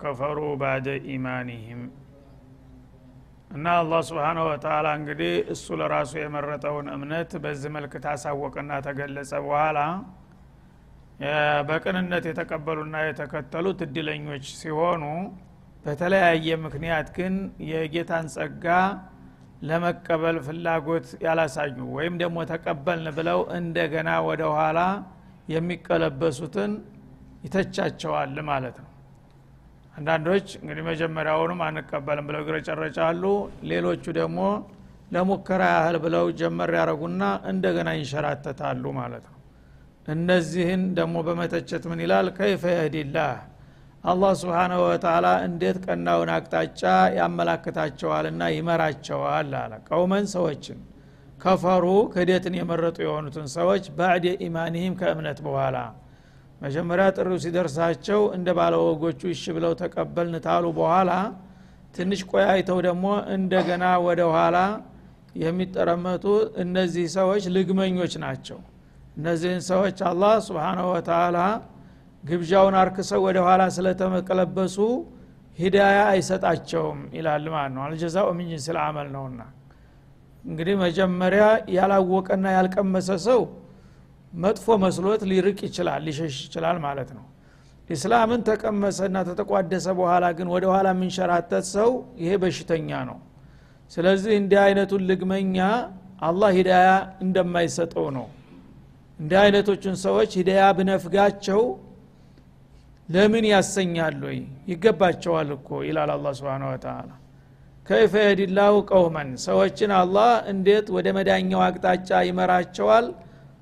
ከፈሩ ባደ ኢማኒህም እና አላህ ስብሓነሁ ወተላ እንግዲህ እሱ ለራሱ የመረጠውን እምነት በዚህ መልክ ታሳወቀና ተገለጸ በኋላ በቅንነት የተቀበሉና የተከተሉት እድለኞች ሲሆኑ በተለያየ ምክንያት ግን የጌታን ጸጋ ለመቀበል ፍላጎት ያላሳዩ ወይም ደግሞ ተቀበልን ብለው እንደገና ወደ ኋላ የሚቀለበሱትን ይተቻቸዋል ማለት ነው አንዳንዶች እንግዲህ መጀመሪያውንም አንቀበልም ብለው ይረጨረጫሉ ሌሎቹ ደግሞ ለሙከራ ያህል ብለው ጀመር ያደረጉና እንደገና ይንሸራተታሉ ማለት ነው። እነዚህን ደግሞ በመተቸት ምን ይላል? ከይፈ የህዲላህ አላህ ስብሓናሁ ወተላ እንዴት ቀናውን አቅጣጫ ያመላክታቸዋልና ይመራቸዋል አለ። ቀውመን ሰዎችን ከፈሩ ክህደትን የመረጡ የሆኑትን ሰዎች ባዕድ ኢማኒህም ከእምነት በኋላ መጀመሪያ ጥሪው ሲደርሳቸው እንደ ባለወጎቹ እሺ ብለው ተቀበልን ታሉ በኋላ ትንሽ ቆያይተው ደግሞ እንደገና ወደ ኋላ የሚጠረመቱ እነዚህ ሰዎች ልግመኞች ናቸው። እነዚህን ሰዎች አላህ ስብሓናሁ ወተላ ግብዣውን አርክሰው ወደ ኋላ ስለተመቀለበሱ ሂዳያ አይሰጣቸውም ይላል ማለት ነው። አልጀዛኡ ሚን ጅንስል አመል ነውና። እንግዲህ መጀመሪያ ያላወቀና ያልቀመሰ ሰው መጥፎ መስሎት ሊርቅ ይችላል ሊሸሽ ይችላል ማለት ነው። ኢስላምን ተቀመሰና ተተቋደሰ በኋላ ግን ወደ ኋላ የሚንሸራተት ሰው ይሄ በሽተኛ ነው። ስለዚህ እንዲህ አይነቱን ልግመኛ አላህ ሂዳያ እንደማይሰጠው ነው። እንዲህ አይነቶቹን ሰዎች ሂዳያ ብነፍጋቸው ለምን ያሰኛሉ ይገባቸዋል እኮ ይላል አላ ስብን ወተላ ከይፈ የህዲላሁ ቀውመን ሰዎችን አላህ እንዴት ወደ መዳኛው አቅጣጫ ይመራቸዋል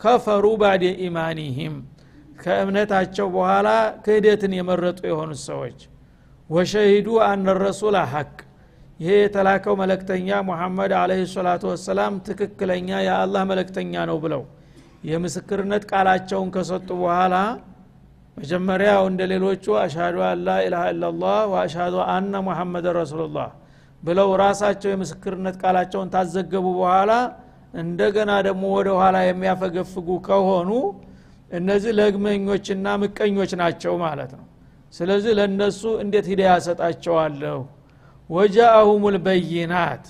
ከፈሩ ባደ ኢማኒህም ከእምነታቸው በኋላ ክህደትን የመረጡ የሆኑት ሰዎች። ወሸሂዱ አነ ረሱል ሐቅ ይሄ የተላከው መለክተኛ ሙሐመድ አለህ ሰላቱ ወሰላም ትክክለኛ የአላህ መለክተኛ ነው ብለው የምስክርነት ቃላቸውን ከሰጡ በኋላ መጀመሪያው እንደ ሌሎቹ አሽሃዱ አላ ኢላሃ ኢላላህ ወአሽሃዱ አነ ሙሐመድን ረሱሉላህ ብለው ራሳቸው የምስክርነት ቃላቸውን ታዘገቡ በኋላ እንደገና ደግሞ ወደ ኋላ የሚያፈገፍጉ ከሆኑ እነዚህ ለግመኞችና ምቀኞች ናቸው ማለት ነው። ስለዚህ ለእነሱ እንዴት ሂዳያ ሰጣቸዋለሁ ወጃአሁም ልበይናት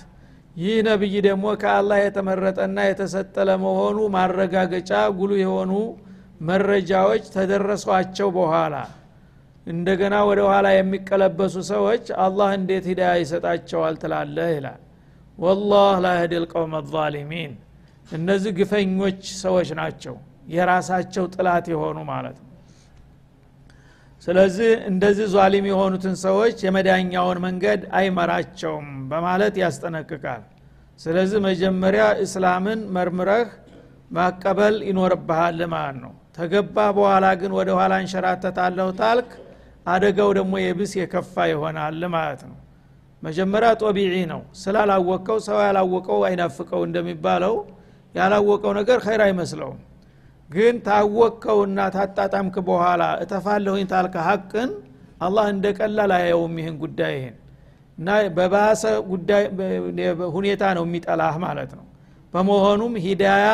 ይህ ነቢይ ደግሞ ከአላህ የተመረጠና የተሰጠ ለመሆኑ ማረጋገጫ ጉሉ የሆኑ መረጃዎች ተደረሷቸው በኋላ እንደገና ወደ ኋላ የሚቀለበሱ ሰዎች አላህ እንዴት ሂዳያ ይሰጣቸዋል ትላለህ ይላል ወላህ ላህዲ ልቀውም አዛሊሚን እነዚህ ግፈኞች ሰዎች ናቸው። የራሳቸው ጥላት የሆኑ ማለት ነው። ስለዚህ እንደዚህ ዟሊም የሆኑትን ሰዎች የመዳኛውን መንገድ አይመራቸውም በማለት ያስጠነቅቃል። ስለዚህ መጀመሪያ እስላምን መርምረህ ማቀበል ይኖርብሃል ማለት ነው። ተገባ በኋላ ግን ወደ ኋላ እንሸራተታለሁ ታልክ አደጋው ደግሞ የብስ የከፋ ይሆናል ማለት ነው መጀመሪያ ጦቢዒ ነው። ስላላወቀው ሰው ያላወቀው አይናፍቀው እንደሚባለው ያላወቀው ነገር ኸይር አይመስለውም። ግን ታወቅከውና ታጣጣምክ በኋላ እተፋለሁኝ ታልከ ሀቅን አላህ እንደ ቀላል አያየውም። ይህን ጉዳይ ይህን እና በባሰ ጉዳይ ሁኔታ ነው የሚጠላህ ማለት ነው። በመሆኑም ሂዳያ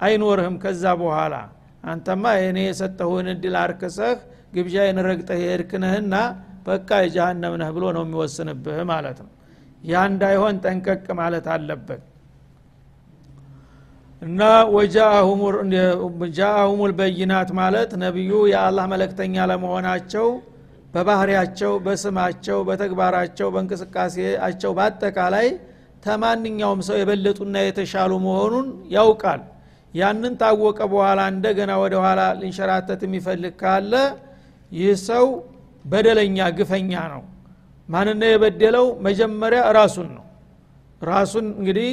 አይኖርህም ከዛ በኋላ። አንተማ እኔ የሰጠሁን እድል አርክሰህ ግብዣዬን ረግጠህ የሄድክንህና በቃ የጃሃንም ነህ ብሎ ነው የሚወስንብህ ማለት ነው። ያ እንዳይሆን ጠንቀቅ ማለት አለበት። እና ወጃአሁም ልበይናት ማለት ነቢዩ የአላህ መለክተኛ ለመሆናቸው በባህሪያቸው በስማቸው በተግባራቸው በእንቅስቃሴያቸው በአጠቃላይ ተማንኛውም ሰው የበለጡና የተሻሉ መሆኑን ያውቃል። ያንን ታወቀ በኋላ እንደገና ወደ ኋላ ሊንሸራተት የሚፈልግ ካለ ይህ ሰው በደለኛ ግፈኛ ነው። ማንነ የበደለው? መጀመሪያ ራሱን ነው። ራሱን እንግዲህ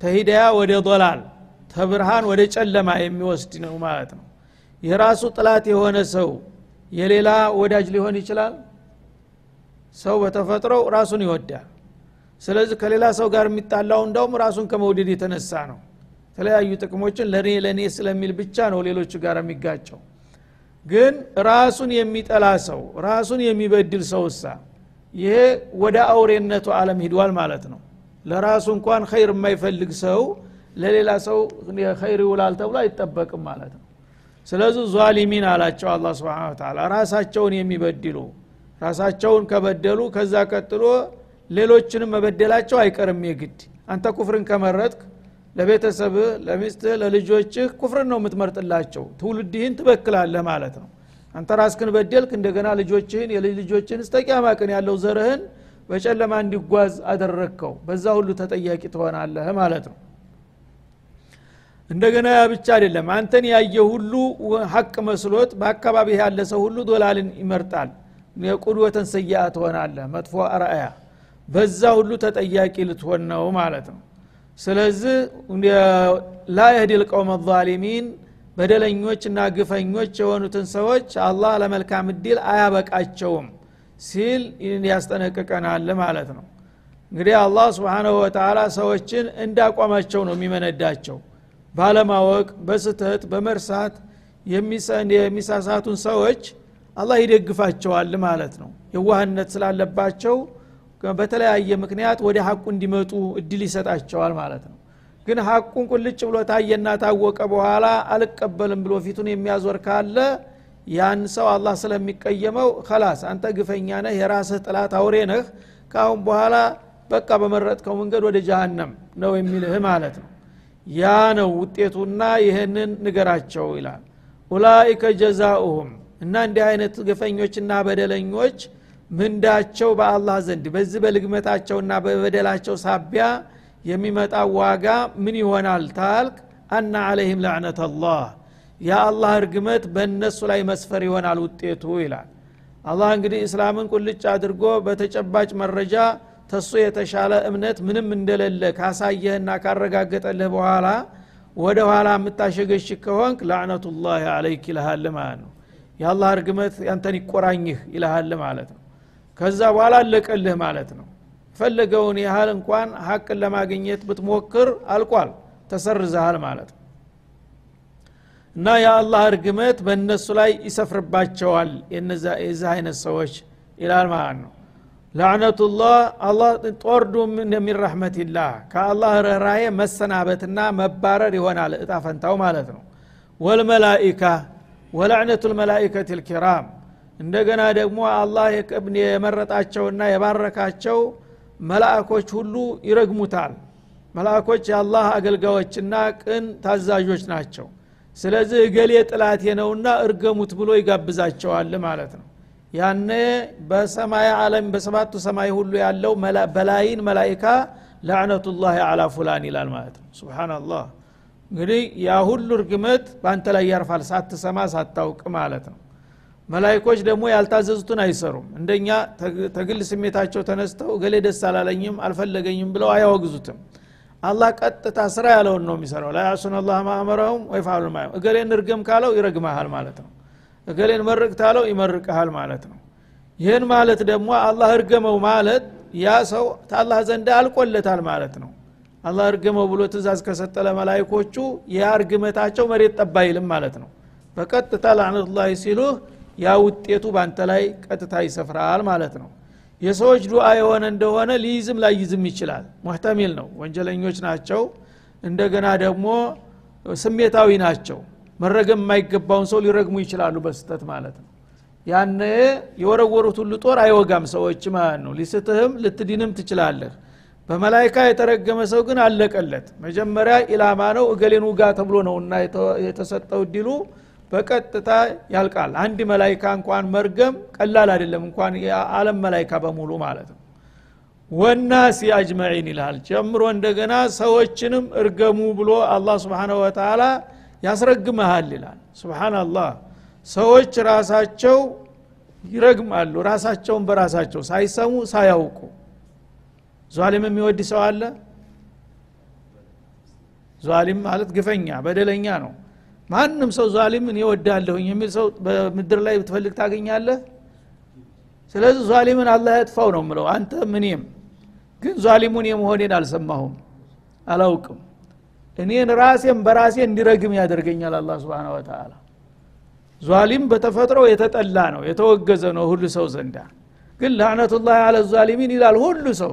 ተሂዳያ ወደ ዶላል ተብርሃን ወደ ጨለማ የሚወስድ ነው ማለት ነው። የራሱ ጥላት የሆነ ሰው የሌላ ወዳጅ ሊሆን ይችላል። ሰው በተፈጥሮው ራሱን ይወዳል። ስለዚህ ከሌላ ሰው ጋር የሚጣላው እንዳውም ራሱን ከመውደድ የተነሳ ነው። የተለያዩ ጥቅሞችን ለእኔ ለእኔ ስለሚል ብቻ ነው ሌሎቹ ጋር የሚጋጨው ግን ራሱን የሚጠላ ሰው ራሱን የሚበድል ሰውሳ ይሄ ወደ አውሬነቱ አለም ሂዷል ማለት ነው። ለራሱ እንኳን ኸይር የማይፈልግ ሰው ለሌላ ሰው ኸይር ይውላል ተብሎ አይጠበቅም ማለት ነው። ስለዚህ ዟሊሚን አላቸው አላ ስብን ታላ ራሳቸውን የሚበድሉ ራሳቸውን ከበደሉ ከዛ ቀጥሎ ሌሎችንም መበደላቸው አይቀርም የግድ። አንተ ኩፍርን ከመረጥክ ለቤተሰብህ ለሚስትህ ለልጆችህ ኩፍርን ነው የምትመርጥላቸው። ትውልድህን ትበክላለህ ማለት ነው። አንተ ራስክን በደልክ እንደገና ልጆችህን የልጅ ልጆችን እስተቂያማ ያለው ዘርህን በጨለማ እንዲጓዝ አደረግከው። በዛ ሁሉ ተጠያቂ ትሆናለህ ማለት ነው። እንደገና ያ ብቻ አይደለም። አንተን ያየ ሁሉ ሀቅ መስሎት በአካባቢ ያለ ሰው ሁሉ ዶላልን ይመርጣል። የቁድወተን ሰያ ትሆናለህ። መጥፎ አርአያ። በዛ ሁሉ ተጠያቂ ልትሆን ነው ማለት ነው ስለዚህ ላ የህዲ ልቀውም ዛሊሚን በደለኞች እና ግፈኞች የሆኑትን ሰዎች አላህ ለመልካም እድል አያበቃቸውም ሲል ያስጠነቅቀናል ማለት ነው። እንግዲህ አላህ ስብንሁ ወተላ ሰዎችን እንዳቋማቸው ነው የሚመነዳቸው። ባለማወቅ በስተት በመርሳት የሚሳሳቱን ሰዎች አላህ ይደግፋቸዋል ማለት ነው። የዋህነት ስላለባቸው በተለያየ ምክንያት ወደ ሀቁ እንዲመጡ እድል ይሰጣቸዋል ማለት ነው። ግን ሀቁን ቁልጭ ብሎ ታየና ታወቀ በኋላ አልቀበልም ብሎ ፊቱን የሚያዞር ካለ ያን ሰው አላህ ስለሚቀየመው ከላስ አንተ ግፈኛ ነህ የራስህ ጥላት አውሬ ነህ ካአሁን በኋላ በቃ በመረጥከው መንገድ ወደ ጃሃንም ነው የሚልህ ማለት ነው። ያ ነው ውጤቱና ይህንን ንገራቸው ይላል። ኡላይከ ጀዛኡሁም እና እንዲህ አይነት ግፈኞችና በደለኞች ምንዳቸው በአላህ ዘንድ? በዚህ በልግመታቸውና በበደላቸው ሳቢያ የሚመጣ ዋጋ ምን ይሆናል ታልክ? አና አለይህም ላዕነት አላህ። የአላህ እርግመት በእነሱ ላይ መስፈር ይሆናል ውጤቱ ይላል። አላህ እንግዲህ እስላምን ቁልጭ አድርጎ በተጨባጭ መረጃ ተሱ የተሻለ እምነት ምንም እንደሌለ ካሳየህና ካረጋገጠልህ በኋላ ወደ ኋላ የምታሸገሽ ከሆንክ ላዕነቱላህ አለይክ ይልሃል ማለት ነው። የአላህ እርግመት ያንተን ይቆራኝህ ይልሃል ማለት ነው ከዛ በኋላ አለቀልህ ማለት ነው። ፈለገውን ያህል እንኳን ሀቅን ለማግኘት ብትሞክር አልቋል ተሰርዘሃል ማለት ነው። እና የአላህ እርግመት በእነሱ ላይ ይሰፍርባቸዋል የዚህ አይነት ሰዎች ይላል ማለት ነው። ላዕነቱላህ አላህ ጦርዱ ሚን ረሕመትላህ ከአላህ ርኅራሄ መሰናበትና መባረር ይሆናል እጣ ፈንታው ማለት ነው። ወልመላኢካ ወላዕነቱ ልመላኢከት ልኪራም እንደገና ደግሞ አላህ የመረጣቸውና የባረካቸው መላእኮች ሁሉ ይረግሙታል። መላእኮች የአላህ አገልጋዮችና ቅን ታዛዦች ናቸው። ስለዚህ እገሌ ጥላቴ ነውና እርገሙት ብሎ ይጋብዛቸዋል ማለት ነው። ያነ በሰማይ ዓለም በሰባቱ ሰማይ ሁሉ ያለው በላይን መላይካ ላዕነቱላህ አላ ፉላን ይላል ማለት ነው። ስብናላህ እንግዲህ ያ ሁሉ እርግመት በአንተ ላይ ያርፋል። ሳትሰማ ሳታውቅ ማለት ነው መላይኮች ደግሞ ያልታዘዙትን አይሰሩም። እንደኛ ተግል ስሜታቸው ተነስተው እገሌ ደስ አላለኝም አልፈለገኝም ብለው አያወግዙትም። አላህ ቀጥታ ስራ ያለውን ነው የሚሰራው። ላ ያሱን አላህ ማእመረሁም ወይፋሉ ማ እገሌን እርገም ካለው ይረግመሃል ማለት ነው። እገሌን መርቅ ታለው ይመርቅሃል ማለት ነው። ይህን ማለት ደግሞ አላህ እርገመው ማለት ያ ሰው ታላህ ዘንድ አልቆለታል ማለት ነው። አላህ እርገመው ብሎ ትእዛዝ ከሰጠ ለመላይኮቹ ያ መሬት ጠባ አይልም ማለት ነው። በቀጥታ ላዕነቱላህ ሲሉህ ያ ውጤቱ በአንተ ላይ ቀጥታ ይሰፍራል ማለት ነው። የሰዎች ዱዓ የሆነ እንደሆነ ሊይዝም ላይዝም ይችላል። ሙህተሚል ነው። ወንጀለኞች ናቸው። እንደገና ደግሞ ስሜታዊ ናቸው። መረገም የማይገባውን ሰው ሊረግሙ ይችላሉ በስተት ማለት ነው። ያነ የወረወሩት ሁሉ ጦር አይወጋም ሰዎች ማለት ነው። ሊስትህም ልትድንም ትችላለህ። በመላይካ የተረገመ ሰው ግን አለቀለት። መጀመሪያ ኢላማ ነው እገሌን ውጋ ተብሎ ነው እና የተሰጠው እድሉ በቀጥታ ያልቃል። አንድ መላይካ እንኳን መርገም ቀላል አይደለም እንኳን የዓለም መላይካ በሙሉ ማለት ነው። ወናሲ አጅመዒን ይልሃል። ጨምሮ እንደገና ሰዎችንም እርገሙ ብሎ አላህ ስብሓንሁ ወተላ ያስረግመሃል ይላል። ስብሓናላህ ሰዎች ራሳቸው ይረግማሉ ራሳቸውን በራሳቸው ሳይሰሙ ሳያውቁ። ዟሊም የሚወድ ሰው አለ? ዟሊም ማለት ግፈኛ በደለኛ ነው ማንም ሰው ዟሊምን ይወዳለሁኝ የሚል ሰው በምድር ላይ ብትፈልግ ታገኛለህ? ስለዚህ ዟሊምን አላህ ያጥፋው ነው ምለው አንተ ምንም ግን ዟሊሙን የመሆኔን አልሰማሁም። አላውቅም። እኔን ራሴን በራሴ እንዲረግም ያደርገኛል አላ ስብን ወተላ ዟሊም በተፈጥሮ የተጠላ ነው የተወገዘ ነው ሁሉ ሰው ዘንዳ። ግን ላዕነቱላህ አለ ዛሊሚን ይላል ሁሉ ሰው።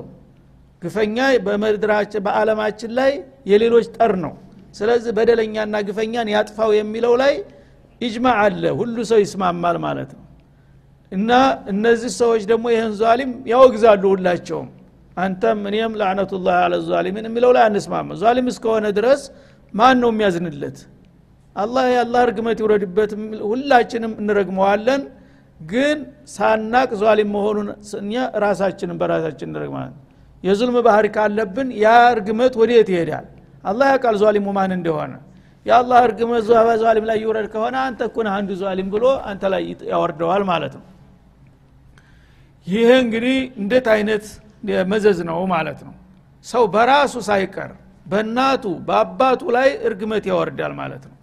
ግፈኛ በምድራችን በአለማችን ላይ የሌሎች ጠር ነው ስለዚህ በደለኛና ግፈኛን ያጥፋው የሚለው ላይ ኢጅማዕ አለ። ሁሉ ሰው ይስማማል ማለት ነው። እና እነዚህ ሰዎች ደግሞ ይህን ዛሊም ያወግዛሉ ሁላቸውም። አንተም እኔም ላዕነቱላህ አለ ዛሊሚን የሚለው ላይ አንስማማ። ዛሊም እስከሆነ ድረስ ማን ነው የሚያዝንለት? አላህ የአላህ እርግመት ይውረድበት ሁላችንም እንረግመዋለን። ግን ሳናቅ ዟሊም መሆኑን እኛ ራሳችንን በራሳችን እንረግማለን። የዙልም ባህሪ ካለብን ያ እርግመት ወዴት ይሄዳል አላህ ያውቃል ዟሊሙ ማን እንደሆነ። የአላህ እርግመት ዟሊም ላይ ይውረድ ከሆነ አንተ እኩን አንዱ ዟሊም ብሎ አንተ ላይ ያወርደዋል ማለት ነው። ይህ እንግዲህ እንዴት አይነት መዘዝ ነው ማለት ነው? ሰው በራሱ ሳይቀር በእናቱ በአባቱ ላይ እርግመት ያወርዳል ማለት ነው።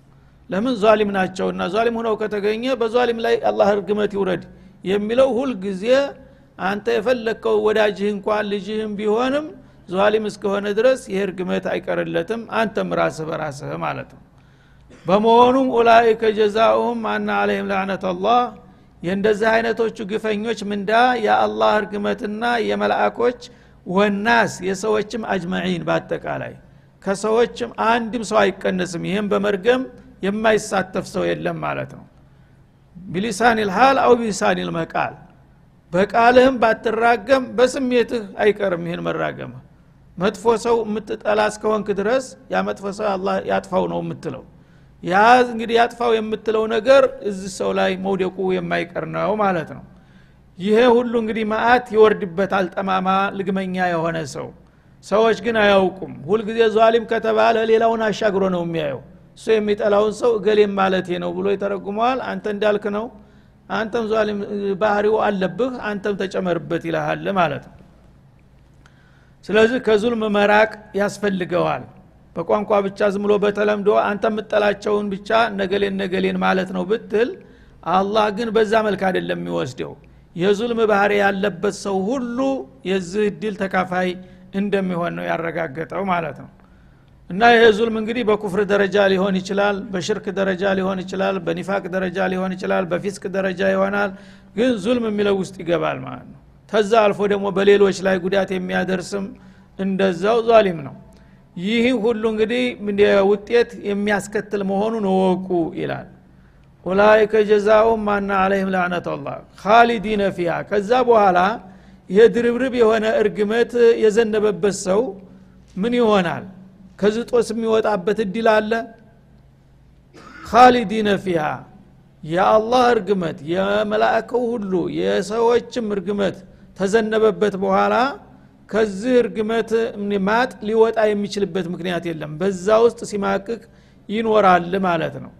ለምን ዛሊም ናቸውና ዛሊም ሆነው ከተገኘ በዛሊም ላይ አላህ እርግመት ይውረድ የሚለው ሁልጊዜ አንተ የፈለግከው ወዳጅህ እንኳን ልጅህም ቢሆንም ዛሊም እስከሆነ ድረስ ይህ እርግመት አይቀርለትም። አንተም ራስህ በራስህ ማለት ነው። በመሆኑም ኡላይከ ጀዛኡሁም አና አለህም ላዕነት አላህ። የእንደዚህ አይነቶቹ ግፈኞች ምንዳ? የአላህ እርግመትና የመላእኮች ወናስ የሰዎችም አጅመዒን በአጠቃላይ። ከሰዎችም አንድም ሰው አይቀነስም። ይህም በመርገም የማይሳተፍ ሰው የለም ማለት ነው። ቢሊሳን ልሃል አው ቢሊሳን ልመቃል በቃልህም ባትራገም በስሜትህ አይቀርም። ይህን መራገም መጥፎ ሰው የምትጠላ እስከሆንክ ድረስ ያ መጥፎ ሰው አላ ያጥፋው ነው የምትለው። ያ እንግዲህ ያጥፋው የምትለው ነገር እዚህ ሰው ላይ መውደቁ የማይቀር ነው ማለት ነው። ይሄ ሁሉ እንግዲህ ማአት ይወርድበታል። ጠማማ ልግመኛ የሆነ ሰው። ሰዎች ግን አያውቁም። ሁልጊዜ ዟሊም ከተባለ ሌላውን አሻግሮ ነው የሚያየው። እሱ የሚጠላውን ሰው እገሌም ማለት ነው ብሎ ይተረጉመዋል። አንተ እንዳልክ ነው። አንተም ዟሊም ባህሪው አለብህ። አንተም ተጨመርበት ይልሃል ማለት ነው ስለዚህ ከዙልም መራቅ ያስፈልገዋል። በቋንቋ ብቻ ዝም በተለምዶ አንተ የምጠላቸውን ብቻ ነገሌን ነገሌን ማለት ነው ብትል አላህ ግን በዛ መልክ አይደለም የሚወስደው። የዙልም ባህሪ ያለበት ሰው ሁሉ የዚህ እድል ተካፋይ እንደሚሆን ነው ያረጋገጠው ማለት ነው። እና ይሄ ዙልም እንግዲህ በኩፍር ደረጃ ሊሆን ይችላል በሽርክ ደረጃ ሊሆን ይችላል በኒፋቅ ደረጃ ሊሆን ይችላል በፊስቅ ደረጃ ይሆናል። ግን ዙልም የሚለው ውስጥ ይገባል ማለት ነው ተዛ አልፎ ደግሞ በሌሎች ላይ ጉዳት የሚያደርስም እንደዛው ዛሊም ነው። ይህ ሁሉ እንግዲህ ውጤት የሚያስከትል መሆኑን እወቁ ይላል። ኡላይከ ጀዛኡም ማና አለህም ላዕነት አላህ ካሊዲነ ፊያ ከዛ በኋላ ይሄ ድርብርብ የሆነ እርግመት የዘነበበት ሰው ምን ይሆናል? ከዚህ ጦስ የሚወጣበት እድል አለ? ካሊዲነ ፊሃ የአላህ እርግመት የመላእከው ሁሉ የሰዎችም እርግመት ተዘነበበት በኋላ ከዚህ እርግመት ማጥ ሊወጣ የሚችልበት ምክንያት የለም። በዛ ውስጥ ሲማቅቅ ይኖራል ማለት ነው።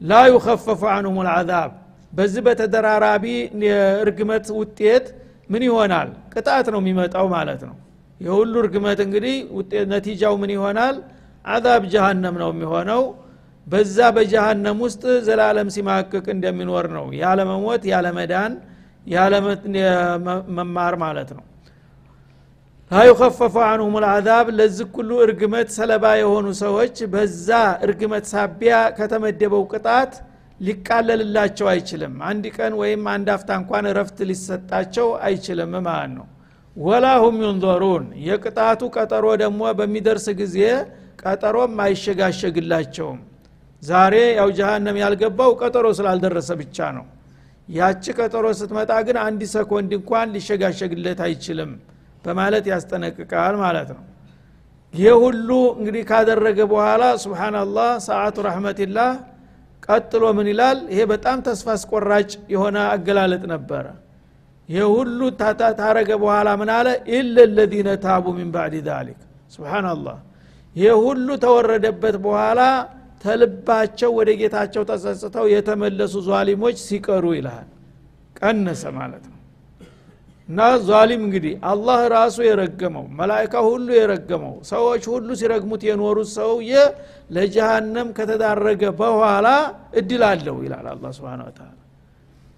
ላ ዩከፈፉ አንሁም ልዓዛብ በዚህ በተደራራቢ የእርግመት ውጤት ምን ይሆናል? ቅጣት ነው የሚመጣው ማለት ነው። የሁሉ እርግመት እንግዲህ ነቲጃው ምን ይሆናል? አዛብ ጀሃነም ነው የሚሆነው። በዛ በጀሃነም ውስጥ ዘላለም ሲማቅቅ እንደሚኖር ነው። ያለመሞት ያለመዳን ያለመማር ማለት ነው። ላ ዩከፈፉ አንሁም ልአዛብ ለዚህ ኩሉ እርግመት ሰለባ የሆኑ ሰዎች በዛ እርግመት ሳቢያ ከተመደበው ቅጣት ሊቃለልላቸው አይችልም። አንድ ቀን ወይም አንድ አፍታ እንኳን እረፍት ሊሰጣቸው አይችልም ማለት ነው። ወላ ሁም ዩንዘሩን የቅጣቱ ቀጠሮ ደግሞ በሚደርስ ጊዜ ቀጠሮም አይሸጋሸግላቸውም። ዛሬ ያው ጀሃነም ያልገባው ቀጠሮ ስላልደረሰ ብቻ ነው ያቺ ቀጠሮ ስትመጣ ግን አንድ ሰኮንድ እንኳን ሊሸጋሸግለት አይችልም በማለት ያስጠነቅቃል ማለት ነው። ይህ ሁሉ እንግዲህ ካደረገ በኋላ ስብናላህ ሰዓቱ ረሕመትላህ ቀጥሎ ምን ይላል? ይሄ በጣም ተስፋ አስቆራጭ የሆነ አገላለጥ ነበረ። ይህ ሁሉ ታረገ በኋላ ምን አለ? ኢለ ለዚነ ታቡ ሚን ባዕድ ዛሊክ። ይህ ሁሉ ተወረደበት በኋላ ተልባቸው ወደ ጌታቸው ተጸጽተው የተመለሱ ዟሊሞች ሲቀሩ ይልሃል። ቀነሰ ማለት ነው። እና ዟሊም እንግዲህ አላህ ራሱ የረገመው መላይካ ሁሉ የረገመው ሰዎች ሁሉ ሲረግሙት የኖሩት ሰውዬ ለጀሃነም ከተዳረገ በኋላ እድል አለው ይላል አላ ስብን ተላ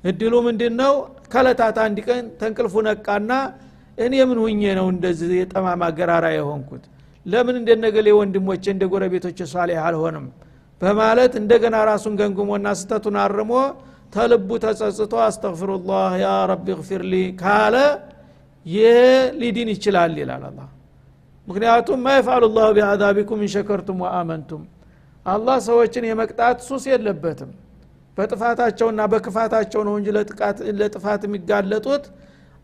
እድሉ ምንድን ነው ከለታት አንድ ቀን ተንቅልፉ ነቃና እኔ ምን ሁኜ ነው እንደዚህ የጠማማ ገራራ የሆንኩት? ለምን እንደነገሌ ወንድሞቼ እንደ ጎረቤቶች ሷሌህ አልሆንም በማለት እንደገና ራሱን ገንግሞና ስተቱን አርሞ ተልቡ ተጸጽቶ አስተግፍሩላህ ያ ረቢ ግፊርሊ ካለ ይህ ሊድን ይችላል ይላል አላ ምክንያቱም ማ ላሁ ቢአዛቢኩም ኢንሸከርቱም ወአመንቱም። አላህ ሰዎችን የመቅጣት ሱስ የለበትም። በጥፋታቸውና በክፋታቸው ነው እንጂ ለጥፋት የሚጋለጡት።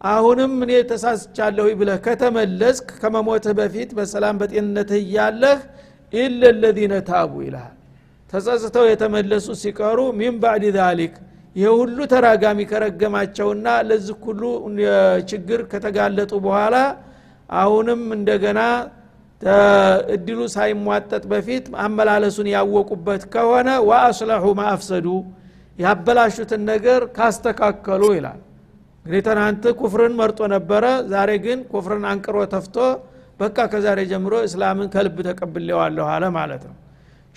አሁንም እኔ ተሳስቻለሁ ብለህ ከተመለስክ ከመሞትህ በፊት በሰላም በጤንነትህ እያለህ ኢለ ለዚነ ታቡ ይልሃል ተጸጽተው የተመለሱ ሲቀሩ ሚን ባዕድ ዛሊክ ይህ ሁሉ ተራጋሚ ከረገማቸውና ለዚህ ሁሉ ችግር ከተጋለጡ በኋላ አሁንም እንደገና እድሉ ሳይሟጠጥ በፊት አመላለሱን ያወቁበት ከሆነ ወአስለሑ ማአፍሰዱ ያበላሹትን ነገር ካስተካከሉ ይላል። እንግዲህ ትናንት ኩፍርን መርጦ ነበረ ዛሬ ግን ኩፍርን አንቅሮ ተፍቶ በቃ ከዛሬ ጀምሮ እስላምን ከልብ ተቀብሌዋለሁ አለ ማለት ነው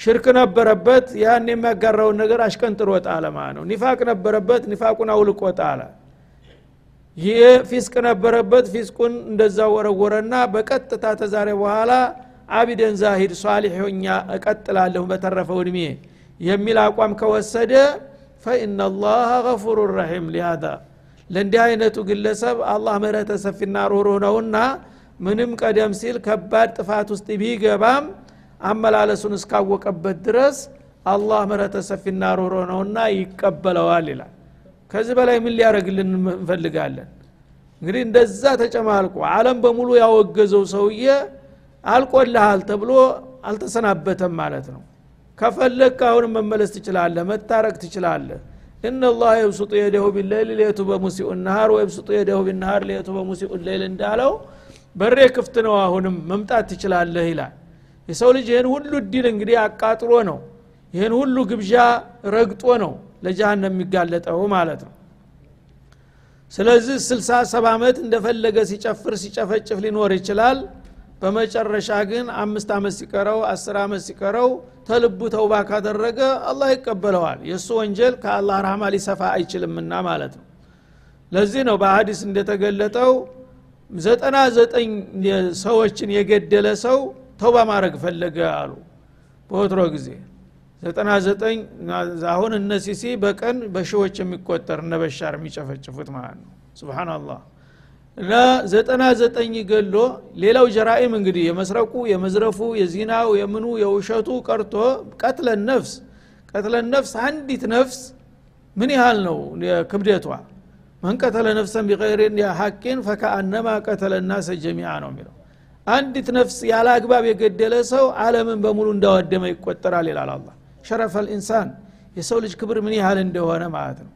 ሽርክ ነበረበት ያን የሚያጋራውን ነገር አሽቀንጥሮ ጣለ ማለት ነው። ኒፋቅ ነበረበት ኒፋቁን አውልቆ ጣለ ይህ ፊስቅ ነበረበት ፊስቁን እንደዛ ወረወረና በቀጥታ ተዛሬ በኋላ አቢደን ዛሂድ ሷሊሕ እቀጥላለሁ በተረፈው እድሜ የሚል አቋም ከወሰደ ፈኢናላህ ገፉሩ ረሒም ሊሃዛ። ለእንዲህ አይነቱ ግለሰብ አላህ ምህረተ ሰፊና ሩህሩህ ነውና ምንም ቀደም ሲል ከባድ ጥፋት ውስጥ ቢገባም አመላለሱን እስካወቀበት ድረስ አላህ ምህረተ ሰፊና ሩህሩህ ነውና ይቀበለዋል ይላል። ከዚህ በላይ ምን ሊያደረግልን እንፈልጋለን? እንግዲህ እንደዛ ተጨማልቆ አለም በሙሉ ያወገዘው ሰውዬ አልቆልሃል ተብሎ አልተሰናበተም ማለት ነው። ከፈለግ አሁን መመለስ ትችላለህ መታረቅ ትችላለህ። إن الله يبسط يده بالليل ليتوب مسيء النهار ويبسط يده بالنهار ليتوب مسيء الليل እንዳለው በሬ ክፍት ነው አሁንም መምጣት ትችላለህ ይላል የሰው ልጅ ይህን ሁሉ እድል እንግዲህ አቃጥሎ ነው። ይህን ሁሉ ግብዣ ረግጦ ነው ለጀሃነም የሚጋለጠው ማለት ነው። ስለዚህ ስልሳ ሰባ ዓመት እንደፈለገ ሲጨፍር ሲጨፈጭፍ ሊኖር ይችላል። በመጨረሻ ግን አምስት ዓመት ሲቀረው አስር ዓመት ሲቀረው ተልቡ ተውባ ካደረገ አላህ ይቀበለዋል። የእሱ ወንጀል ከአላህ ረህማ ሊሰፋ አይችልምና ማለት ነው። ለዚህ ነው በሀዲስ እንደተገለጠው ዘጠና ዘጠኝ ሰዎችን የገደለ ሰው ተውባ ማድረግ ፈለገ አሉ። በወትሮ ጊዜ ዘጠና ዘጠኝ አሁን እነ ሲሲ በቀን በሺዎች የሚቆጠር እነ በሻር የሚጨፈጭፉት ማለት ነው። ስብናላህ እና ዘጠና ዘጠኝ ገሎ ሌላው ጀራኢም እንግዲህ የመስረቁ የመዝረፉ የዚናው የምኑ የውሸቱ ቀርቶ ቀትለን ነፍስ ቀትለን ነፍስ አንዲት ነፍስ ምን ያህል ነው ክብደቷ መን ቀተለ ነፍሰን ቢቀይሪን ሐቂን ፈከአነማ ቀተለ ናሰ ጀሚዓ ነው የሚለው አንዲት ነፍስ ያለ አግባብ የገደለ ሰው አለምን በሙሉ እንዳወደመ ይቆጠራል ይላል አላ ሸረፈ ልኢንሳን የሰው ልጅ ክብር ምን ያህል እንደሆነ ማለት ነው።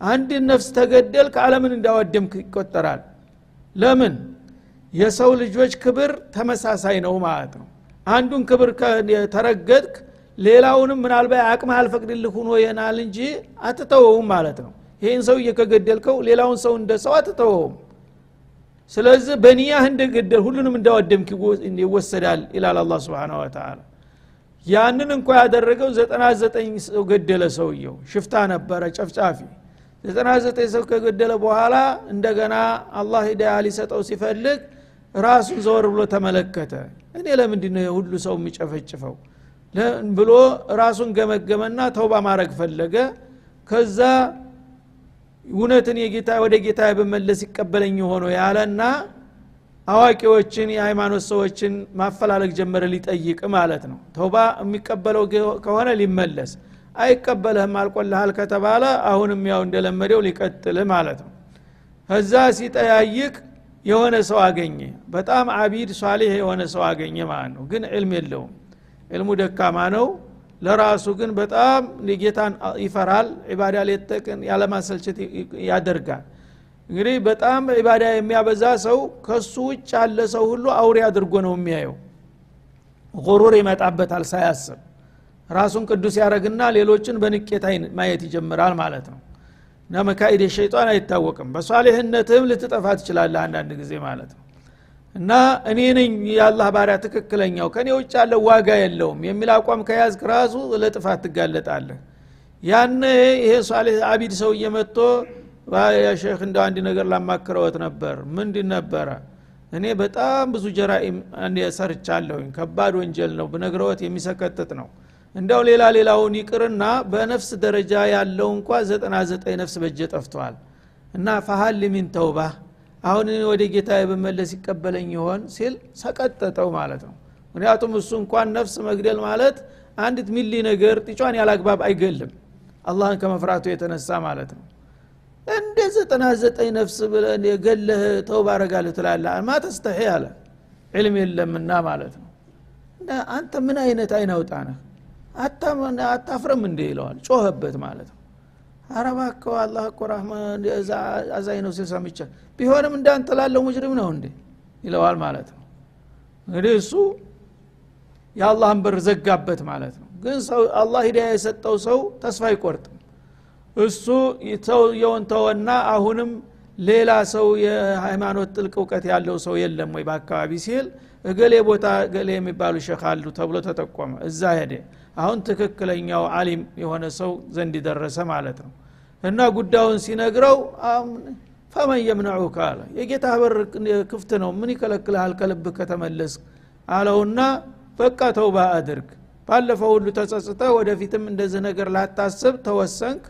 አንድን ነፍስ ተገደል ከዓለምን እንዳወደምክ ይቆጠራል። ለምን? የሰው ልጆች ክብር ተመሳሳይ ነው ማለት ነው። አንዱን ክብር ተረገጥክ ሌላውንም ምናልባት አቅም አልፈቅድልህ ሁኖ ይሆናል እንጂ አትተወውም ማለት ነው። ይህን ሰው እየከገደልከው ሌላውን ሰው እንደ ሰው አትተወውም ስለዚህ በኒያህ እንደገደል ሁሉንም እንዳወደምክ ይወሰዳል ይላል አላ ስብን ወተላ ያንን እንኳ ያደረገው ዘጠና ዘጠኝ ሰው ገደለ ሰውየው። ሽፍታ ነበረ ጨፍጫፊ። ዘጠና ዘጠኝ ሰው ከገደለ በኋላ እንደገና አላህ ሂዳያ ሊሰጠው ሲፈልግ ራሱን ዘወር ብሎ ተመለከተ። እኔ ለምንድ ነው ሁሉ ሰው የሚጨፈጭፈው? ብሎ ራሱን ገመገመና ተውባ ማድረግ ፈለገ። ከዛ እውነትን የጌታ ወደ ጌታ በመለስ ይቀበለኝ ሆኖ ያለና አዋቂዎችን የሃይማኖት ሰዎችን ማፈላለግ ጀመረ ሊጠይቅ ማለት ነው። ተውባ የሚቀበለው ከሆነ ሊመለስ። አይቀበልህም አልቆልሃል ከተባለ አሁንም ያው እንደለመደው ሊቀጥል ማለት ነው። ከዛ ሲጠያይቅ የሆነ ሰው አገኘ። በጣም አቢድ ሷሊህ የሆነ ሰው አገኘ ማለት ነው። ግን ዕልም የለውም። ዕልሙ ደካማ ነው ለራሱ ግን በጣም ጌታን ይፈራል። ዒባዳ ሌተቅን ያለማሰልቸት ያደርጋል። እንግዲህ በጣም ዒባዳ የሚያበዛ ሰው ከሱ ውጭ ያለ ሰው ሁሉ አውሬ አድርጎ ነው የሚያየው። ጉሩር ይመጣበታል ሳያስብ። ራሱን ቅዱስ ያደረግና ሌሎችን በንቄት ማየት ይጀምራል ማለት ነው። እና መካኢድ ሸይጣን አይታወቅም። በሷሌህነትህም ልትጠፋ ትችላለህ አንዳንድ ጊዜ ማለት ነው እና እኔ ነኝ የአላህ ባሪያ ትክክለኛው ከኔ ውጭ ያለው ዋጋ የለውም የሚል አቋም ከያዝክ ራሱ ለጥፋት ትጋለጣለህ። ያን ይሄ ሷሌህ አቢድ ሰው እየመጥቶ ሼክ እንደ አንድ ነገር ላማክረወት ነበር። ምንድን ነበረ? እኔ በጣም ብዙ ጀራኢም ሰርቻለሁኝ። ከባድ ወንጀል ነው ብነግረወት የሚሰከትት ነው። እንደው ሌላ ሌላውን ይቅርና በነፍስ ደረጃ ያለው እንኳ ዘጠና ዘጠኝ ነፍስ በጀ ጠፍተዋል እና ፈሀል ሚን ተውባ አሁን ወደ ጌታ በመለስ ይቀበለኝ ይሆን ሲል ሰቀጠጠው ማለት ነው። ምክንያቱም እሱ እንኳን ነፍስ መግደል ማለት አንዲት ሚሊ ነገር ጢጯን ያላግባብ አይገልም አላህን ከመፍራቱ የተነሳ ማለት ነው። እንደ ዘጠና ዘጠኝ ነፍስ ብለህ የገለህ ተው ባረጋልህ ትላለህ። ማ አለ። ዕልም የለምና ማለት ነው። አንተ ምን አይነት አይናውጣ ነህ አታፍረም እንዴ ይለዋል። ጮኸበት ማለት ነው አረባከው አላህ እኮ ራህማ አዛኝ ነው ሲል ሰምቼ ቢሆንም እንዳንተ ላለው ሙጅሪም ነው እንዴ? ይለዋል ማለት ነው። እንግዲህ እሱ የአላህን በር ዘጋበት ማለት ነው። ግን ሰው አላህ ሂዳያ የሰጠው ሰው ተስፋ አይቆርጥም። እሱ ሰውየውን ተወና አሁንም ሌላ ሰው የሃይማኖት ጥልቅ እውቀት ያለው ሰው የለም ወይ በአካባቢ ሲል እገሌ ቦታ እገሌ የሚባሉ ሸክ አሉ ተብሎ ተጠቆመ። እዛ ሄደ። አሁን ትክክለኛው አሊም የሆነ ሰው ዘንድ ደረሰ ማለት ነው እና ጉዳዩን ሲነግረው ፈመን የምነዑከ አለ። የጌታ በር ክፍት ነው። ምን ይከለክልሃል? ከልብ ከተመለስ አለውና በቃ ተውባ አድርግ። ባለፈው ሁሉ ተጸጽተ ወደፊትም እንደዚህ ነገር ላታስብ ተወሰንክ።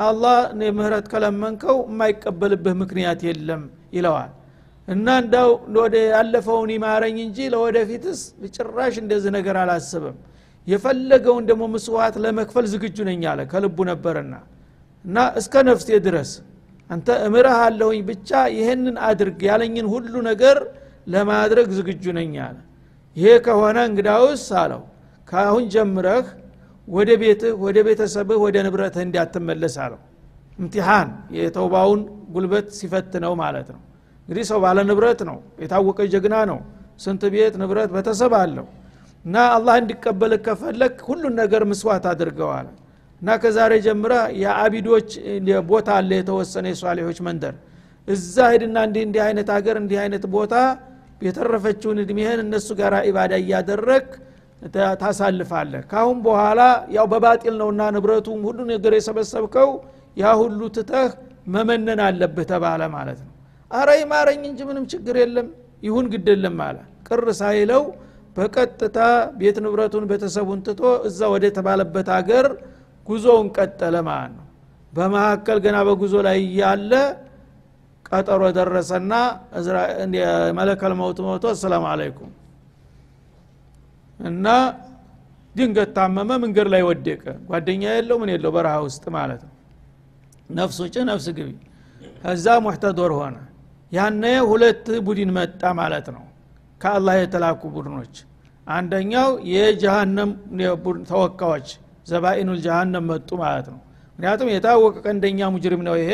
አላህ ምህረት ከለመንከው የማይቀበልብህ ምክንያት የለም ይለዋል። እና እንዳው ወደ ያለፈውን ይማረኝ እንጂ ለወደፊትስ ጭራሽ እንደዚህ ነገር አላስብም። የፈለገውን ደግሞ ምስዋት ለመክፈል ዝግጁ ነኝ አለ። ከልቡ ነበርና እና እስከ ነፍሴ ድረስ አንተ እምረህ አለሁኝ ብቻ ይህንን አድርግ ያለኝን ሁሉ ነገር ለማድረግ ዝግጁ ነኝ አለ። ይሄ ከሆነ እንግዳውስ አለው ከአሁን ጀምረህ ወደ ቤትህ ወደ ቤተሰብህ ወደ ንብረትህ እንዲያትመለስ አለው። እምቲሃን የተውባውን ጉልበት ሲፈትነው ማለት ነው። እንግዲህ ሰው ባለ ንብረት ነው የታወቀ ጀግና ነው ስንት ቤት ንብረት ቤተሰብ አለው። እና አላህ እንዲቀበል ከፈለግ ሁሉን ነገር ምስዋት አድርገዋል እና ከዛሬ ጀምረ የአቢዶች ቦታ አለ የተወሰነ የሷሌሆች መንደር። እዛ ሄድና እንዲህ እንዲህ አይነት ሀገር እንዲህ አይነት ቦታ የተረፈችውን እድሜህን እነሱ ጋር ኢባዳ እያደረግ ታሳልፋለህ። ካሁን በኋላ ያው በባጢል ነውና ንብረቱም ሁሉ ነገር የሰበሰብከው ያ ሁሉ ትተህ መመነን አለብህ ተባለ ማለት ነው። አረ ይማረኝ እንጂ ምንም ችግር የለም ይሁን ግድ የለም አለ። ቅር ሳይለው በቀጥታ ቤት ንብረቱን ቤተሰቡን ትቶ እዛ ወደ ተባለበት ሀገር ጉዞውን ቀጠለ ማለት ነው። በመካከል ገና በጉዞ ላይ እያለ ቀጠሮ ደረሰና መለከል መውት መውቶ አሰላሙ አለይኩም እና ድንገት ታመመ መንገድ ላይ ወደቀ። ጓደኛ የለው ምን የለው በረሃ ውስጥ ማለት ነው። ነፍስ ውጭ ነፍስ ግቢ። ከዛ ሙሕተዶር ሆነ። ያነ ሁለት ቡድን መጣ ማለት ነው። ከአላህ የተላኩ ቡድኖች። አንደኛው የጀሃነም ተወካዮች ዘባኢኑል ጀሃነም መጡ ማለት ነው። ምክንያቱም የታወቀ ቀንደኛ ሙጅሪም ነው ይሄ።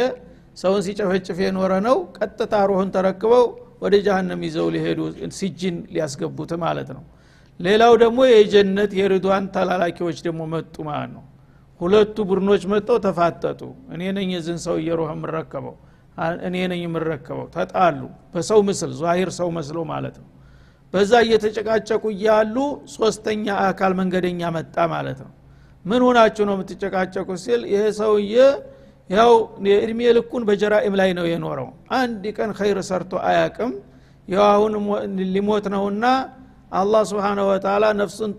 ሰውን ሲጨፈጭፍ የኖረ ነው። ቀጥታ ሩህን ተረክበው ወደ ጀሃነም ይዘው ሊሄዱ ሲጅን ሊያስገቡት ማለት ነው። ሌላው ደግሞ የጀነት የርዷን ተላላኪዎች ደግሞ መጡ ማለት ነው። ሁለቱ ቡድኖች መጠው ተፋጠጡ። እኔ ነኝ የዝን ሰው እየሮህ የምረከበው። እኔ ነኝ የምረከበው። ተጣሉ። በሰው ምስል ዛሂር ሰው መስሎ ማለት ነው። በዛ እየተጨቃጨቁ እያሉ ሶስተኛ አካል መንገደኛ መጣ ማለት ነው ምን ሆናችሁ ነው የምትጨቃጨቁ ሲል ይሄ ሰውዬ ያው የእድሜ ልኩን በጀራኢም ላይ ነው የኖረው። አንድ ቀን ኸይር ሰርቶ አያቅም ያው አሁን ሊሞት ነውና አላህ ስብሓነ ወተላ ነፍሱን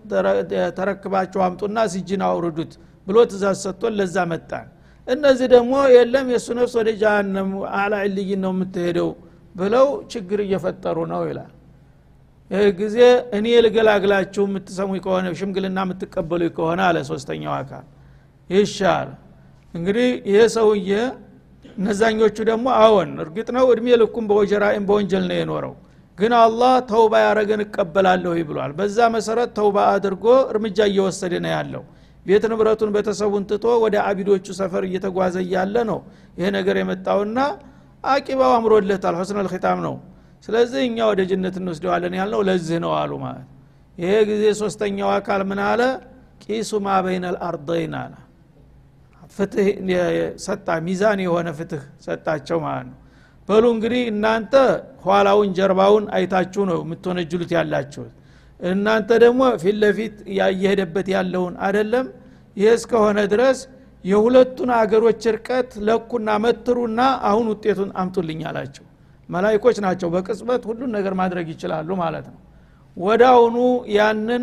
ተረክባችሁ አምጡና ሲጅን አውርዱት ብሎ ትእዛዝ ሰጥቶን ለዛ መጣን እነዚህ ደግሞ የለም የእሱ ነፍስ ወደ ጃሃንም አላ ዕልይን ነው የምትሄደው ብለው ችግር እየፈጠሩ ነው ይላል ይህ ጊዜ እኔ ልገላግላችሁ የምትሰሙ ከሆነ ሽምግልና የምትቀበሉ ከሆነ አለ ሶስተኛው አካል። ይሻል። እንግዲህ ይሄ ሰውዬ እነዛኞቹ ደግሞ አዎን እርግጥ ነው እድሜ ልኩም በወጀራኢም በወንጀል ነው የኖረው። ግን አላህ ተውባ ያረገን እቀበላለሁ ብሏል። በዛ መሰረት ተውባ አድርጎ እርምጃ እየወሰደ ነው ያለው። ቤት ንብረቱን ቤተሰቡን ትቶ ወደ አቢዶቹ ሰፈር እየተጓዘ እያለ ነው ይሄ ነገር የመጣውና አቂባው አምሮለታል። ሆስነ ልኪታም ነው ስለዚህ እኛ ወደ ጅነት እንወስደዋለን ያልነው ለዚህ ነው አሉ ማለት። ይሄ ጊዜ ሶስተኛው አካል ምን አለ? ቂሱ ማ በይነ ልአርደይን አለ። ፍትህ ሰጣ ሚዛን የሆነ ፍትህ ሰጣቸው ማለት ነው። በሉ እንግዲህ እናንተ ኋላውን ጀርባውን አይታችሁ ነው የምትወነጅሉት ያላችሁት። እናንተ ደግሞ ፊት ለፊት እየሄደበት ያለውን አደለም ይህ እስከሆነ ድረስ የሁለቱን አገሮች እርቀት ለኩና መትሩና አሁን ውጤቱን አምጡልኝ አላቸው መላይኮች ናቸው። በቅጽበት ሁሉን ነገር ማድረግ ይችላሉ ማለት ነው። አሁኑ ያንን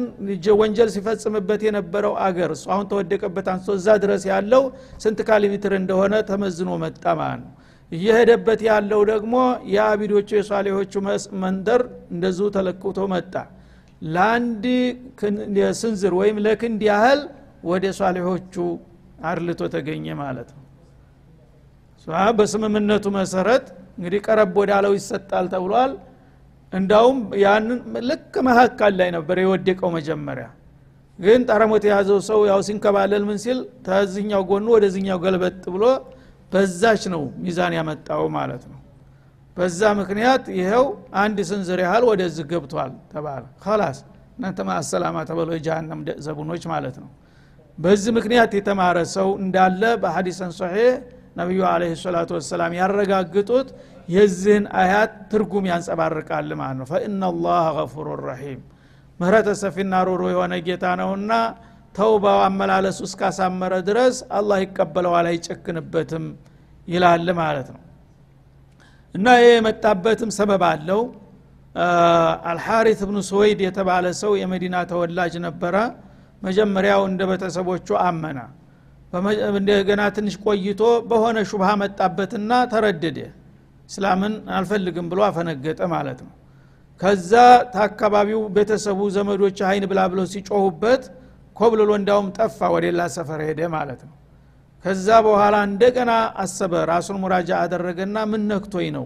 ወንጀል ሲፈጽምበት የነበረው አገር እሱ አሁን ተወደቀበት አንስቶ እዛ ድረስ ያለው ስንት ካሊሜትር እንደሆነ ተመዝኖ መጣ ማለት ነው። እየሄደበት ያለው ደግሞ የአቢዶቹ የሷሌዎቹ መንደር እንደዚሁ ተለክቶ መጣ። ለአንድ ስንዝር ወይም ለክንድ ያህል ወደ ሷሌሆቹ አርልቶ ተገኘ ማለት ነው። በስምምነቱ መሰረት እንግዲህ ቀረብ ወዳለው ይሰጣል ተብሏል። እንዳውም ያንን ልክ መካከል ላይ ነበር የወደቀው መጀመሪያ። ግን ጠረሞት የያዘው ሰው ያው ሲንከባለል ምን ሲል ተዝኛው ጎኑ ወደዚኛው ገልበጥ ብሎ በዛች ነው ሚዛን ያመጣው ማለት ነው። በዛ ምክንያት ይኸው አንድ ስንዝር ያህል ወደዚህ ገብቷል ተባለ። ከላስ እናንተ ማሰላማ ተበሎ የጃሃንም ዘቡኖች ማለት ነው። በዚህ ምክንያት የተማረ ሰው እንዳለ በሐዲሰን ሶሒህ ነቢዩ አለ ሰላቱ ወሰላም ያረጋግጡት የዚህን አያት ትርጉም ያንጸባርቃል ማለት ነው። ፈኢናላህ ገፉሩ ረሒም። ምህረተ ሰፊና ሩሩ የሆነ ጌታ ነውና ተውባው አመላለሱ እስካሳመረ ድረስ አላህ ይቀበለዋል አይጨክንበትም ይላል ማለት ነው። እና ይህ የመጣበትም ሰበብ አለው። አልሐሪት ብኑ ስወይድ የተባለ ሰው የመዲና ተወላጅ ነበረ። መጀመሪያው እንደ ቤተሰቦቹ አመና እንደገና ትንሽ ቆይቶ በሆነ ሹብሃ መጣበትና ተረደደ። እስላምን አልፈልግም ብሎ አፈነገጠ ማለት ነው። ከዛ ታካባቢው ቤተሰቡ ዘመዶች አይን ብላ ብለው ሲጮሁበት ኮብልሎ እንዳውም ጠፋ ወደ ሌላ ሰፈር ሄደ ማለት ነው። ከዛ በኋላ እንደገና አሰበ ራሱን ሙራጃ አደረገና ምን ነክቶኝ ነው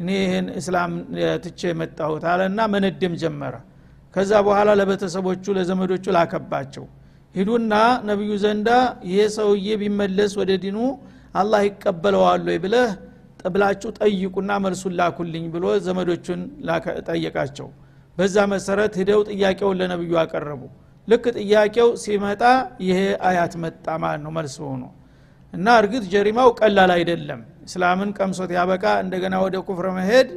እኔ ይህን እስላም ትቼ የመጣሁት አለና መነደም ጀመረ። ከዛ በኋላ ለቤተሰቦቹ ለዘመዶቹ ላከባቸው ሂዱና ነቢዩ ዘንዳ ይሄ ሰውዬ ቢመለስ ወደ ዲኑ አላህ ይቀበለዋል ወይ ብለህ ብላችሁ ጠይቁና መልሱን ላኩልኝ ብሎ ዘመዶቹን ጠየቃቸው። በዛ መሰረት ሂደው ጥያቄውን ለነብዩ አቀረቡ። ልክ ጥያቄው ሲመጣ ይሄ አያት መጣ ማለት ነው መልስ ሆኖ። እና እርግጥ ጀሪማው ቀላል አይደለም። እስላምን ቀምሶት ያበቃ እንደገና ወደ ኩፍር መሄድ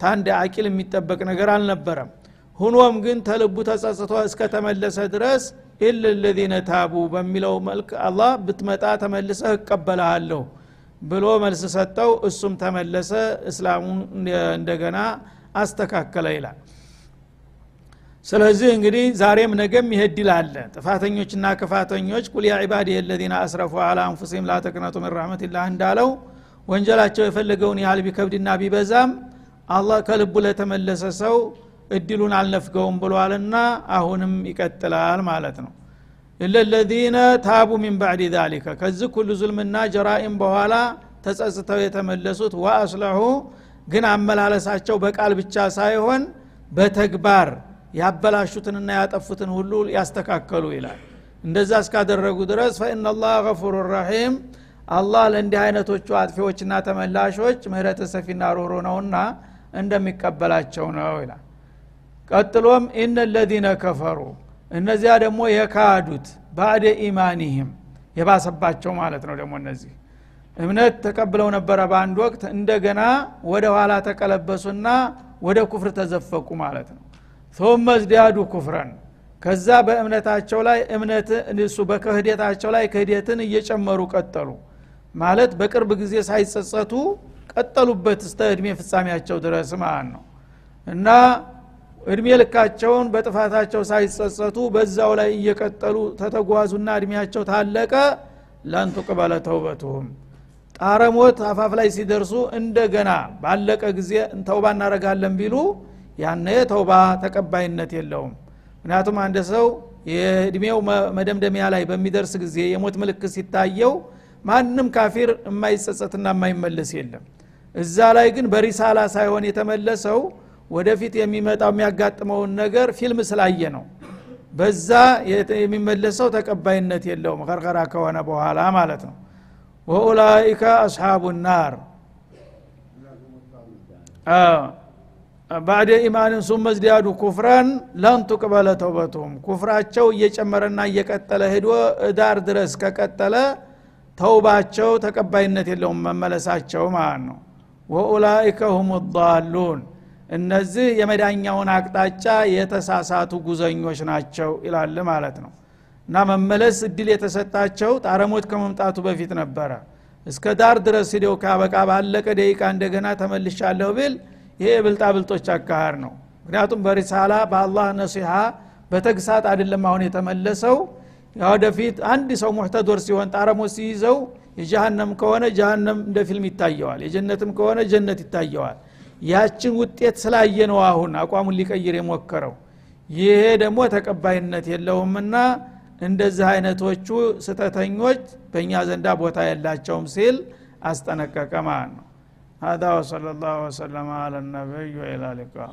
ታንድ አቂል የሚጠበቅ ነገር አልነበረም። ሁኖም ግን ተልቡ ተጸጽቶ እስከተመለሰ ድረስ ኢል ለዚነ ታቡ በሚለው መልክ አላህ ብትመጣ ተመልሰህ እቀበልሃለሁ ብሎ መልስ ሰጠው። እሱም ተመለሰ እስላሙን እንደገና አስተካከለ ይላል። ስለዚህ እንግዲህ ዛሬም ነገም ይሄድል አለ። ጥፋተኞችና ክፋተኞች ቁል ያ ዒባድ የለዚነ አስረፉ አላ አንፉሲም ላተቅነቱ ምን ረሕመትላህ እንዳለው ወንጀላቸው የፈለገውን ያህል ቢከብድና ቢበዛም አላህ ከልቡ ለተመለሰ ሰው እድሉን አልነፍገውም ብሏልና አሁንም ይቀጥላል ማለት ነው። ኢለለዚነ ታቡ ሚን ባዕድ ዛሊከ ከዚህ ኩሉ ዙልምና ጀራኢም በኋላ ተጸጽተው የተመለሱት ወአስለሑ ግን አመላለሳቸው በቃል ብቻ ሳይሆን በተግባር ያበላሹትንና ያጠፉትን ሁሉ ያስተካከሉ ይላል። እንደዛ እስካደረጉ ድረስ ፈኢናላህ ገፉሩ ረሒም አላህ ለእንዲህ አይነቶቹ አጥፊዎችና ተመላሾች ምህረተ ሰፊና ሮሮ ነውና እንደሚቀበላቸው ነው ይላል ቀጥሎም ኢነ ለዚነ ከፈሩ እነዚያ ደግሞ የካዱት ባዕደ ኢማኒህም የባሰባቸው ማለት ነው ደግሞ እነዚህ እምነት ተቀብለው ነበረ በአንድ ወቅት እንደገና ወደ ኋላ ተቀለበሱና ወደ ኩፍር ተዘፈቁ ማለት ነው ثم ازدادوا ኩፍረን ከዛ በእምነታቸው ላይ እምነት እሱ በክህደታቸው ላይ ክህደትን እየጨመሩ ቀጠሉ ማለት በቅርብ ጊዜ ሳይጸጸቱ ቀጠሉበት እስተ እድሜ ፍጻሜያቸው ድረስ ማለት ነው እና እድሜ ልካቸውን በጥፋታቸው ሳይጸጸቱ በዛው ላይ እየቀጠሉ ተተጓዙና እድሜያቸው ታለቀ። ለን ቱቅበለ ተውበቱሁም ጣረሞት አፋፍ ላይ ሲደርሱ እንደገና ባለቀ ጊዜ ተውባ እናረጋለን ቢሉ ያነ ተውባ ተቀባይነት የለውም። ምክንያቱም አንድ ሰው የእድሜው መደምደሚያ ላይ በሚደርስ ጊዜ የሞት ምልክት ሲታየው ማንም ካፊር የማይጸጸትና የማይመለስ የለም። እዛ ላይ ግን በሪሳላ ሳይሆን የተመለሰው ወደፊት የሚመጣው የሚያጋጥመውን ነገር ፊልም ስላየ ነው። በዛ የሚመለሰው ተቀባይነት የለውም። ቀርቀራ ከሆነ በኋላ ማለት ነው። ወኡላይከ አስሓቡ ናር። ባዕደ ኢማንን ሱመ ዝዲያዱ ኩፍረን ለን ቱቅበለ ተውበቱም ኩፍራቸው እየጨመረና እየቀጠለ ሄዶ እዳር ድረስ ከቀጠለ ተውባቸው ተቀባይነት የለውም መመለሳቸው ማለት ነው። ወኡላይከ ሁም ዳሉን እነዚህ የመዳኛውን አቅጣጫ የተሳሳቱ ጉዘኞች ናቸው ይላል ማለት ነው። እና መመለስ እድል የተሰጣቸው ጣረሞት ከመምጣቱ በፊት ነበረ። እስከ ዳር ድረስ ሂደው ካበቃ ባለቀ ደቂቃ እንደገና ተመልሻለሁ ቢል ይሄ የብልጣ ብልጦች አካሃር ነው። ምክንያቱም በሪሳላ በአላህ ነሲሃ በተግሳጥ አይደለም አሁን የተመለሰው። ወደፊት አንድ ሰው ሙሕተዶር ሲሆን ጣረሞት ሲይዘው የጀሃነም ከሆነ ጀሃነም እንደ ፊልም ይታየዋል የጀነትም ከሆነ ጀነት ይታየዋል ያችን ውጤት ስላየ ነው አሁን አቋሙን ሊቀይር የሞከረው ይሄ ደግሞ ተቀባይነት የለውምና እንደዚህ አይነቶቹ ስተተኞች በእኛ ዘንዳ ቦታ የላቸውም ሲል አስጠነቀቀ ማለት ነው هذا وصلى الله وسلم على النبي وإلى اللقاء